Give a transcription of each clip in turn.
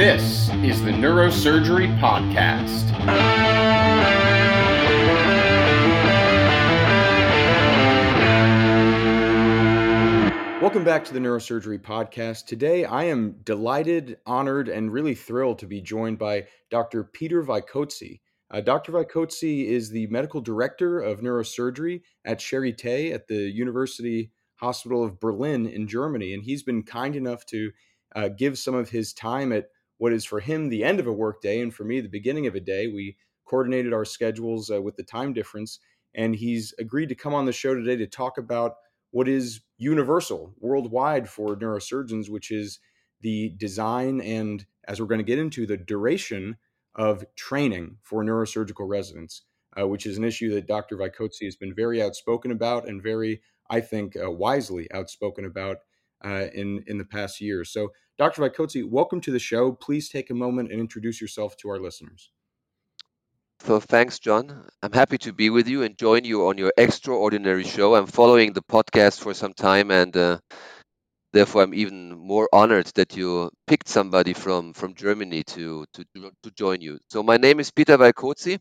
This is the Neurosurgery Podcast. Welcome back to the Neurosurgery Podcast. Today, I am delighted, honored, and really thrilled to be joined by Dr. Peter Vajkoczy. Uh, Dr. Vajkoczy is the medical director of neurosurgery at Charité at the University Hospital of Berlin in Germany, and he's been kind enough to uh, give some of his time at what is for him the end of a workday, and for me the beginning of a day. We coordinated our schedules uh, with the time difference, and he's agreed to come on the show today to talk about what is universal worldwide for neurosurgeons, which is the design and, as we're going to get into, the duration of training for neurosurgical residents, uh, which is an issue that Dr. Vajkoczy has been very outspoken about and very, I think, uh, wisely outspoken about uh, in in the past year. So, Dr. Vajkoczy, welcome to the show. Please take a moment and introduce yourself to our listeners. So thanks, John. I'm happy to be with you and join you on your extraordinary show. I'm following the podcast for some time, and uh, therefore I'm even more honored that you picked somebody from from Germany to to to join you. So my name is Peter Vajkoczy.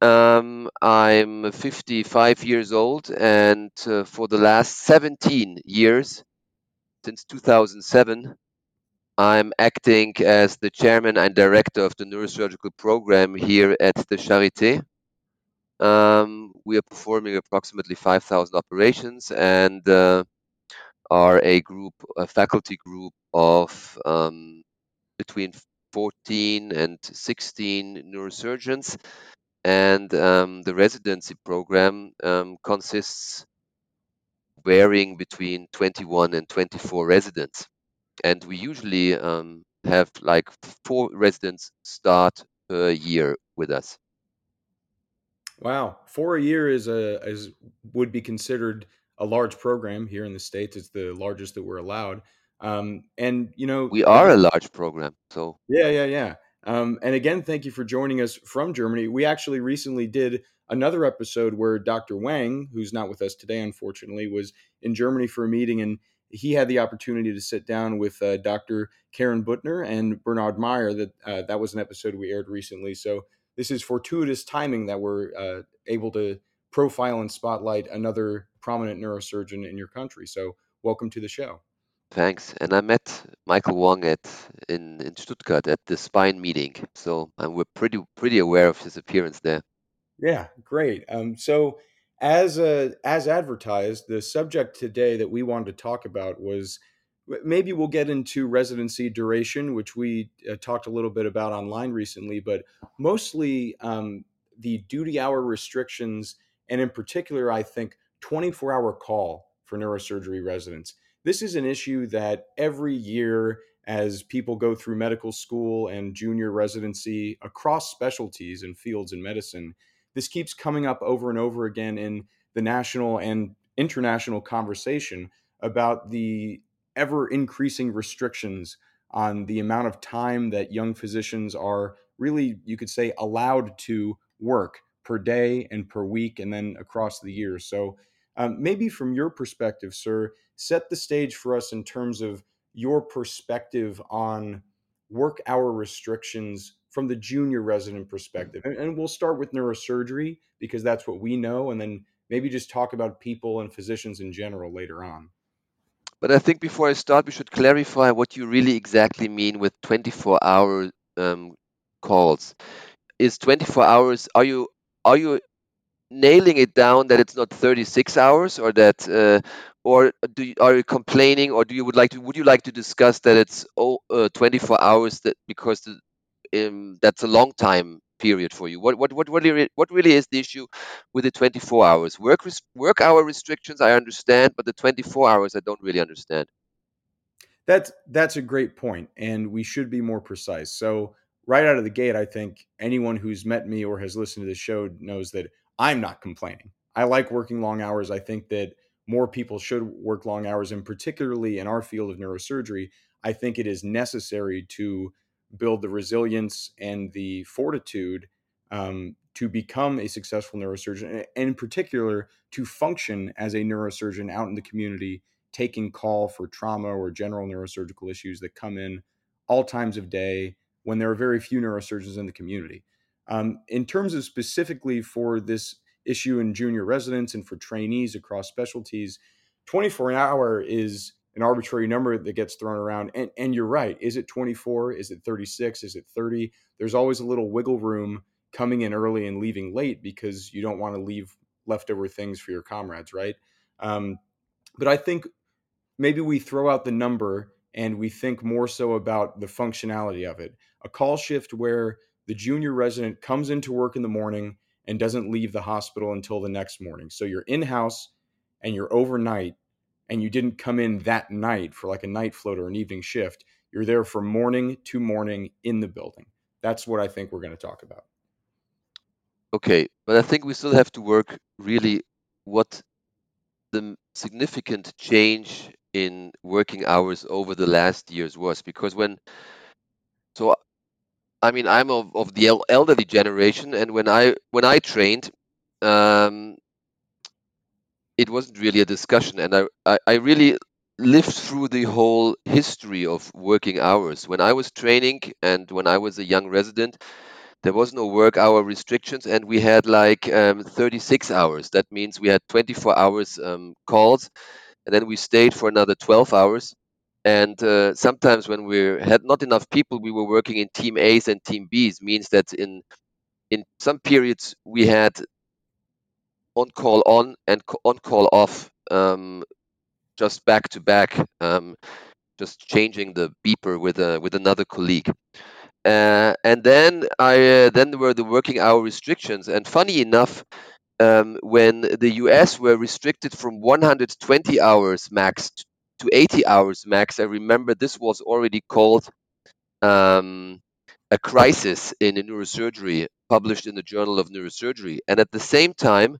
Um, I'm 55 years old, and uh, for the last 17 years, since 2007, I'm acting as the chairman and director of the neurosurgical program here at the Charité. Um, we are performing approximately 5,000 operations and uh, are a group, a faculty group of um, between 14 and 16 neurosurgeons. And um, the residency program um, consists varying between 21 and 24 residents. And we usually um, have like four residents start per year with us. Wow, four a year is a is would be considered a large program here in the states. It's the largest that we're allowed. Um, and you know, we are a large program. So yeah, yeah, yeah. Um, and again, thank you for joining us from Germany. We actually recently did another episode where Dr. Wang, who's not with us today, unfortunately, was in Germany for a meeting, and he had the opportunity to sit down with uh, Dr. Karen Butner and Bernhard Meyer. That uh, that was an episode we aired recently. So this is fortuitous timing that we're uh, able to profile and spotlight another prominent neurosurgeon in your country. So welcome to the show. Thanks. And I met Michael Wang at in, in Stuttgart at the spine meeting, so we're pretty pretty aware of his appearance there. Yeah, great. Um, so as uh, as advertised, the subject today that we wanted to talk about was maybe we'll get into residency duration, which we uh, talked a little bit about online recently, but mostly um, the duty hour restrictions, and in particular, I think 24 hour call for neurosurgery residents. This is an issue that every year, as people go through medical school and junior residency across specialties and fields in medicine, this keeps coming up over and over again in the national and international conversation about the ever increasing restrictions on the amount of time that young physicians are really, you could say, allowed to work per day and per week and then across the year. So, um, maybe from your perspective, sir, set the stage for us in terms of your perspective on work hour restrictions from the junior resident perspective. And, and, we'll start with neurosurgery because that's what we know, and then maybe just talk about people and physicians in general later on. But I think before I start, we should clarify what you really exactly mean with 24 hour um, calls. Is 24 hours, are you are you nailing it down that it's not 36 hours or that uh, or do you, are you complaining or do you would like to would you like to discuss that it's oh, uh, 24 hours that because the, um, that's a long time period for you? What what what really, what really is the issue with the 24 hours? Work work hour restrictions i understand but the 24 hours i don't really understand. That's that's a great point and we should be more precise. So right out of the gate i think anyone who's met me or has listened to the show knows that I'm not complaining. I like working long hours. I think that more people should work long hours, and particularly in our field of neurosurgery, I think it is necessary to build the resilience and the fortitude um, to become a successful neurosurgeon, and in particular, to function as a neurosurgeon out in the community, taking call for trauma or general neurosurgical issues that come in all times of day when there are very few neurosurgeons in the community. Um, in terms of specifically for this issue in junior residents and for trainees across specialties, 24 an hour is an arbitrary number that gets thrown around. And, and you're right. Is it 24? Is it 36? Is it 30? There's always a little wiggle room coming in early and leaving late because you don't want to leave leftover things for your comrades, right? Um, but I think maybe we throw out the number and we think more so about the functionality of it. A call shift where the junior resident comes into work in the morning and doesn't leave the hospital until the next morning. So you're in house and you're overnight and you didn't come in that night for like a night float or an evening shift. You're there from morning to morning in the building. That's what I think we're going to talk about. Okay, but I think we still have to work really what the significant change in working hours over the last years was because when so I mean I'm of, of the elderly generation and when I when I trained um, it wasn't really a discussion and I, I, I really lived through the whole history of working hours. When I was training and when I was a young resident there was no work hour restrictions and we had like um, 36 hours. That means we had 24 hours um, calls and then we stayed for another 12 hours and uh, sometimes when we had not enough people we were working in team a's and team b's means that in in some periods we had on call on and on call off um, just back to back um, just changing the beeper with a with another colleague uh, and then I uh, then were the working hour restrictions. And funny enough, um, when the US were restricted from 120 hours max to 80 hours max, I remember this was already called um, a crisis in neurosurgery, published in the Journal of Neurosurgery. And at the same time,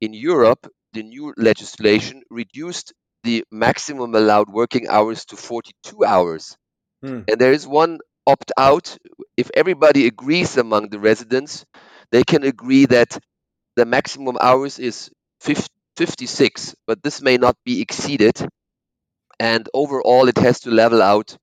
in Europe, the new legislation reduced the maximum allowed working hours to 42 hours. Hmm. And there is one opt out, if everybody agrees among the residents, they can agree that the maximum hours is 50, 56, but this may not be exceeded. And overall, it has to level out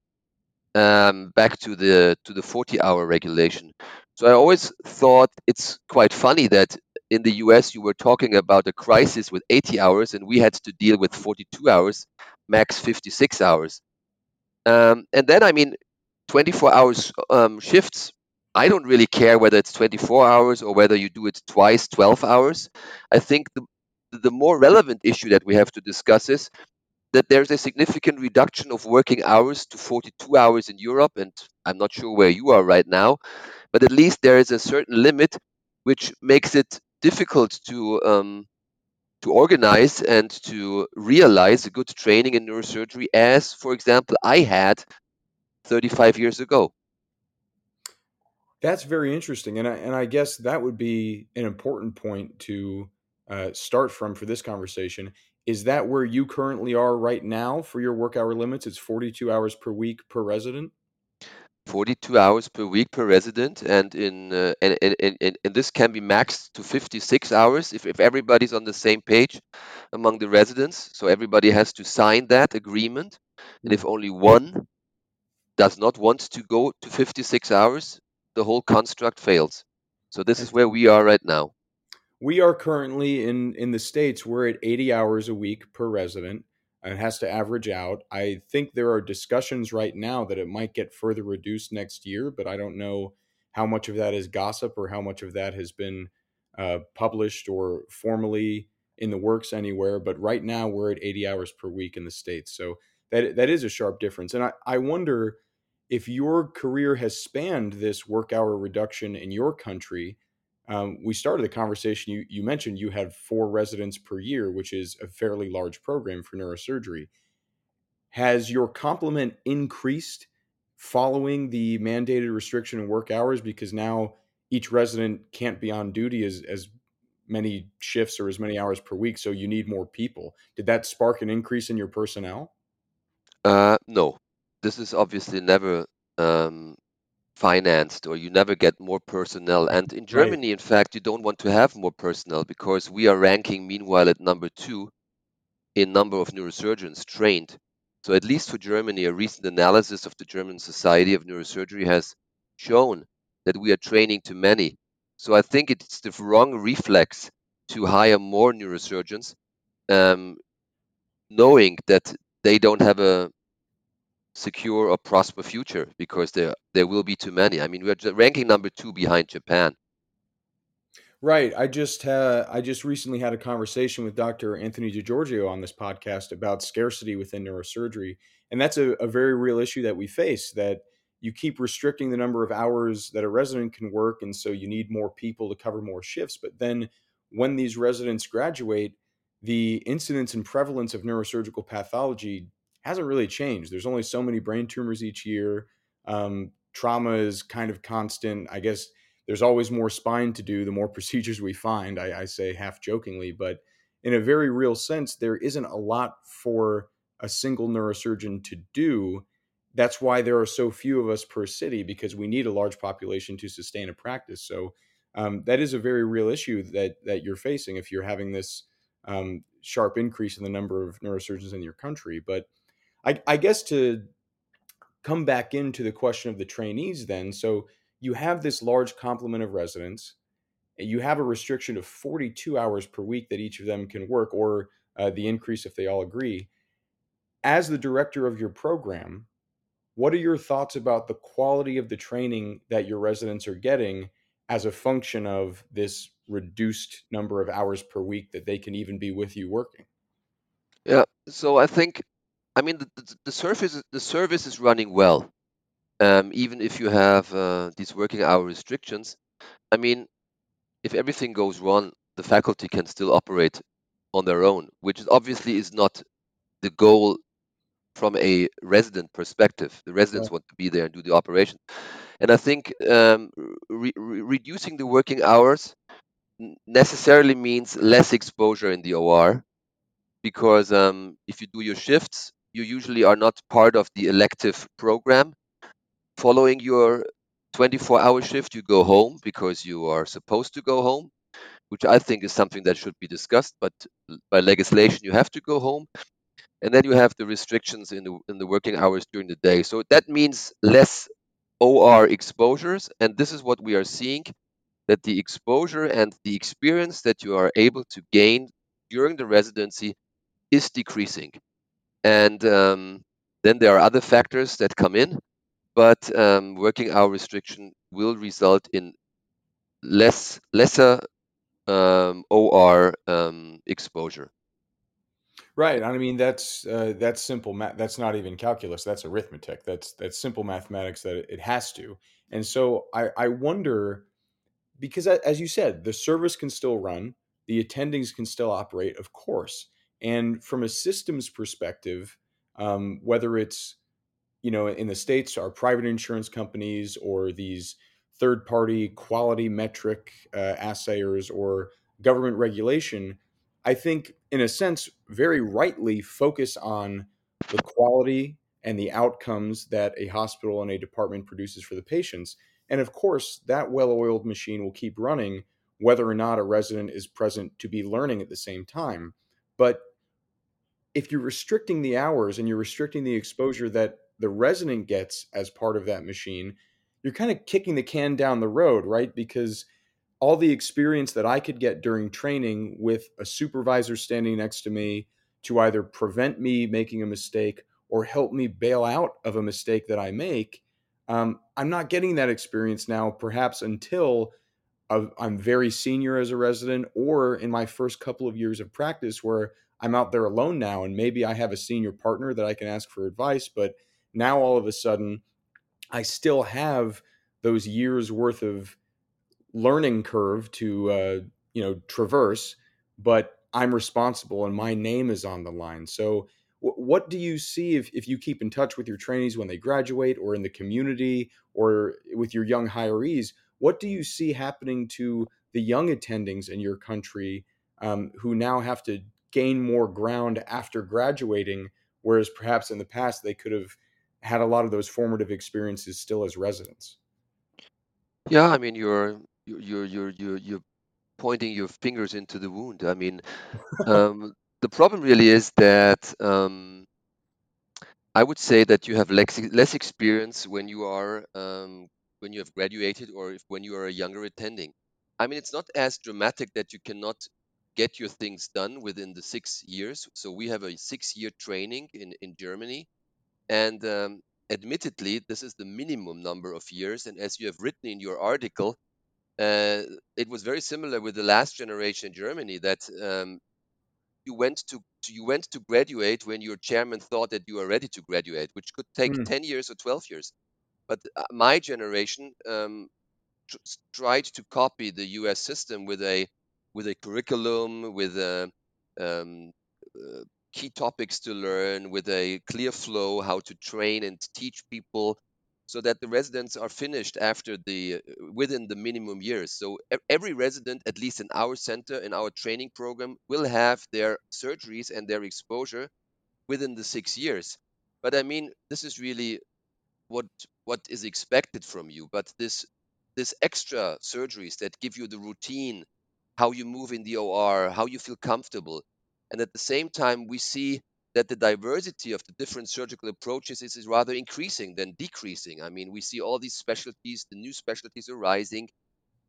um, back to the to the 40-hour regulation. So I always thought it's quite funny that in the US you were talking about a crisis with 80 hours, and we had to deal with 42 hours, max 56 hours. Um, and then, I mean, 24 hours um, shifts, I don't really care whether it's 24 hours or whether you do it twice, 12 hours. I think the, the more relevant issue that we have to discuss is that there's a significant reduction of working hours to 42 hours in Europe, and I'm not sure where you are right now, but at least there is a certain limit which makes it difficult to um, to organize and to realize a good training in neurosurgery as, for example, I had 35 years ago. That's very interesting, and I, and I guess that would be an important point to uh, start from for this conversation. Is that where you currently are right now for your work hour limits? It's 42 hours per week per resident. 42 hours per week per resident, and in uh, and, and, and, and this can be maxed to 56 hours if, if everybody's on the same page among the residents. So everybody has to sign that agreement, and if only one does not want to go to 56 hours, the whole construct fails. So this is where we are right now. We are currently in in the states. We're at 80 hours a week per resident. and It has to average out. I think there are discussions right now that it might get further reduced next year, but I don't know how much of that is gossip or how much of that has been uh, published or formally in the works anywhere. But right now, we're at 80 hours per week in the states. So that that is a sharp difference. And I, I wonder if your career has spanned this work hour reduction in your country. Um, we started the conversation. You, you mentioned you had four residents per year, which is a fairly large program for neurosurgery. Has your complement increased following the mandated restriction in work hours because now each resident can't be on duty as, as many shifts or as many hours per week, so you need more people? Did that spark an increase in your personnel? Uh, no, this is obviously never um, financed or you never get more personnel. And in Germany, right. in fact, you don't want to have more personnel because we are ranking meanwhile at number two in number of neurosurgeons trained. So, at least for Germany, a recent analysis of the German Society of Neurosurgery has shown that we are training too many. So, I think it's the wrong reflex to hire more neurosurgeons, um, knowing that they don't have a secure or prosper future because there there will be too many. I mean, we're ranking number two behind Japan. Right. I just uh, I just recently had a conversation with Dr. Anthony DiGiorgio on this podcast about scarcity within neurosurgery, and that's a, a very real issue that we face. That you keep restricting the number of hours that a resident can work, and so you need more people to cover more shifts. But then, when these residents graduate, the incidence and prevalence of neurosurgical pathology hasn't really changed. There's only so many brain tumors each year. Um, trauma is kind of constant. I guess there's always more spine to do the more procedures we find I, I, say half jokingly but in a very real sense there isn't a lot for a single neurosurgeon to do that's why there are so few of us per city because we need a large population to sustain a practice so um, that is a very real issue that that you're facing if you're having this um, sharp increase in the number of neurosurgeons in your country but I, I guess to come back into the question of the trainees then so you have this large complement of residents. You have a restriction of 42 hours per week that each of them can work, or uh, the increase if they all agree. As the director of your program, what are your thoughts about the quality of the training that your residents are getting as a function of this reduced number of hours per week that they can even be with you working? Yeah, so I think, I mean, the, the, the service the service is running well um, even if you have uh, these working hour restrictions. I mean, if everything goes wrong, the faculty can still operate on their own, which obviously is not the goal from a resident perspective. The residents want to be there and do the operation. And I think um, re- re- reducing the working hours necessarily means less exposure in the OR because um, if you do your shifts, you usually are not part of the elective program following your 24 hour shift, you go home because you are supposed to go home, which I think is something that should be discussed. But by legislation, you have to go home. And then you have the restrictions in the, in the working hours during the day. So that means less OR exposures. And this is what we are seeing that the exposure and the experience that you are able to gain during the residency is decreasing. And um, then there are other factors that come in but um, working hour restriction will result in less lesser um, OR um, exposure. Right. I mean that's uh, that's simple math. That's not even calculus. That's arithmetic. That's that's simple mathematics that it has to. And so I I wonder because as you said, the service can still run, the attendings can still operate, of course. And from a systems perspective, um, whether it's you know, in the states our private insurance companies or these third party quality metric uh, assayers or government regulation, I think, in a sense, very rightly focus on the quality and the outcomes that a hospital and a department produces for the patients. And of course, that well oiled machine will keep running whether or not a resident is present to be learning at the same time. But if you're restricting the hours and you're restricting the exposure that the resident gets as part of that machine, you're kind of kicking the can down the road, right? Because all the experience that I could get during training with a supervisor standing next to me to either prevent me making a mistake or help me bail out of a mistake that I make, um, I'm not getting that experience now, perhaps until I'm very senior as a resident or in my first couple of years of practice where I'm out there alone now and maybe I have a senior partner that I can ask for advice, but now all of a sudden I still have those years worth of learning curve to uh, you know traverse, but I'm responsible and my name is on the line. So what do you see if, if you keep in touch with your trainees when they graduate or in the community or with your young hirees? What do you see happening to the young attendings in your country um, who now have to gain more ground after graduating, whereas perhaps in the past they could have had a lot of those formative experiences still as residents. Yeah, I mean you're you're you're you're you're pointing your fingers into the wound. I mean, um, the problem really is that um, I would say that you have less, less experience when you are um, when you have graduated or if, when you are a younger attending. I mean, it's not as dramatic that you cannot get your things done within the six years. So we have a six-year training in in Germany, and um, admittedly, this is the minimum number of years. And as you have written in your article, uh, it was very similar with the last generation in Germany that um, you went to, you went to graduate when your chairman thought that you are ready to graduate, which could take mm. 10 years or 12 years. But uh, my generation um, tr- tried to copy the U.S. system with a with a curriculum, with a um, uh, key topics to learn, with a clear flow, how to train and teach people, so that the residents are finished after the uh, within the minimum years. So every resident, at least in our center, in our training program, will have their surgeries and their exposure within the six years. But I mean, this is really what what is expected from you. But this this extra surgeries that give you the routine, how you move in the OR, how you feel comfortable, and at the same time we see that the diversity of the different surgical approaches is, is rather increasing than decreasing. I mean, we see all these specialties, the new specialties arising.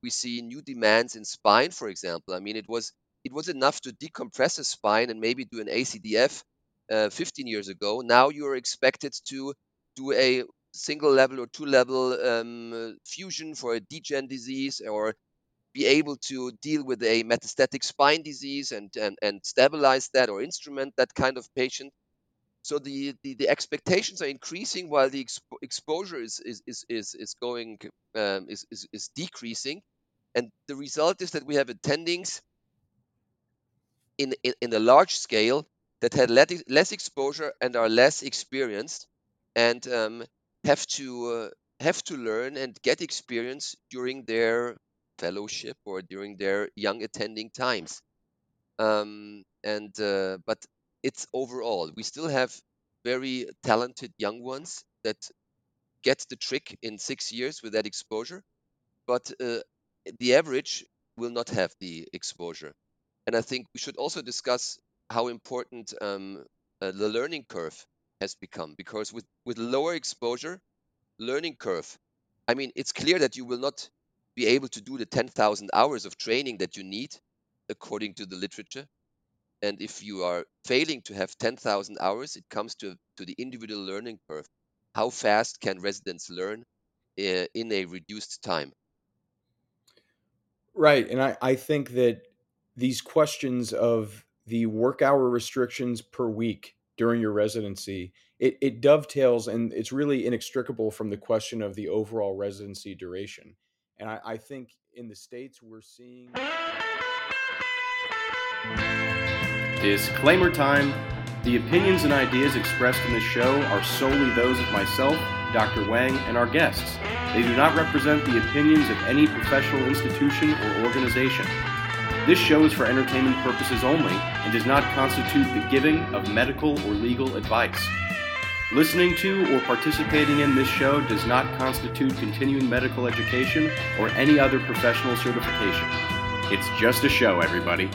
We see new demands in spine, for example. I mean, it was it was enough to decompress a spine and maybe do an ACDF uh, 15 years ago. Now you are expected to do a single level or two level um, fusion for a degen disease or be able to deal with a metastatic spine disease and, and, and stabilize that or instrument that kind of patient. So the, the, the expectations are increasing while the expo- exposure is, is, is, is, is going um, is, is, is decreasing. And the result is that we have attendings in, in, in a large scale that had less exposure and are less experienced and um, have to uh, have to learn and get experience during their fellowship or during their young attending times. Um, and uh, but it's overall we still have very talented young ones that get the trick in six years with that exposure, but uh, the average will not have the exposure. And I think we should also discuss how important um, uh, the learning curve has become because with, with lower exposure, learning curve, I mean, it's clear that you will not be able to do the 10,000 hours of training that you need according to the literature. And if you are failing to have 10,000 hours, it comes to, to the individual learning curve. How fast can residents learn uh, in a reduced time? Right. And I, I think that these questions of the work hour restrictions per week during your residency, it, it dovetails and it's really inextricable from the question of the overall residency duration. And I, I think in the States, we're seeing. Disclaimer time. The opinions and ideas expressed in this show are solely those of myself, Dr. Wang, and our guests. They do not represent the opinions of any professional institution or organization. This show is for entertainment purposes only and does not constitute the giving of medical or legal advice. Listening to or participating in this show does not constitute continuing medical education or any other professional certification. It's just a show, everybody.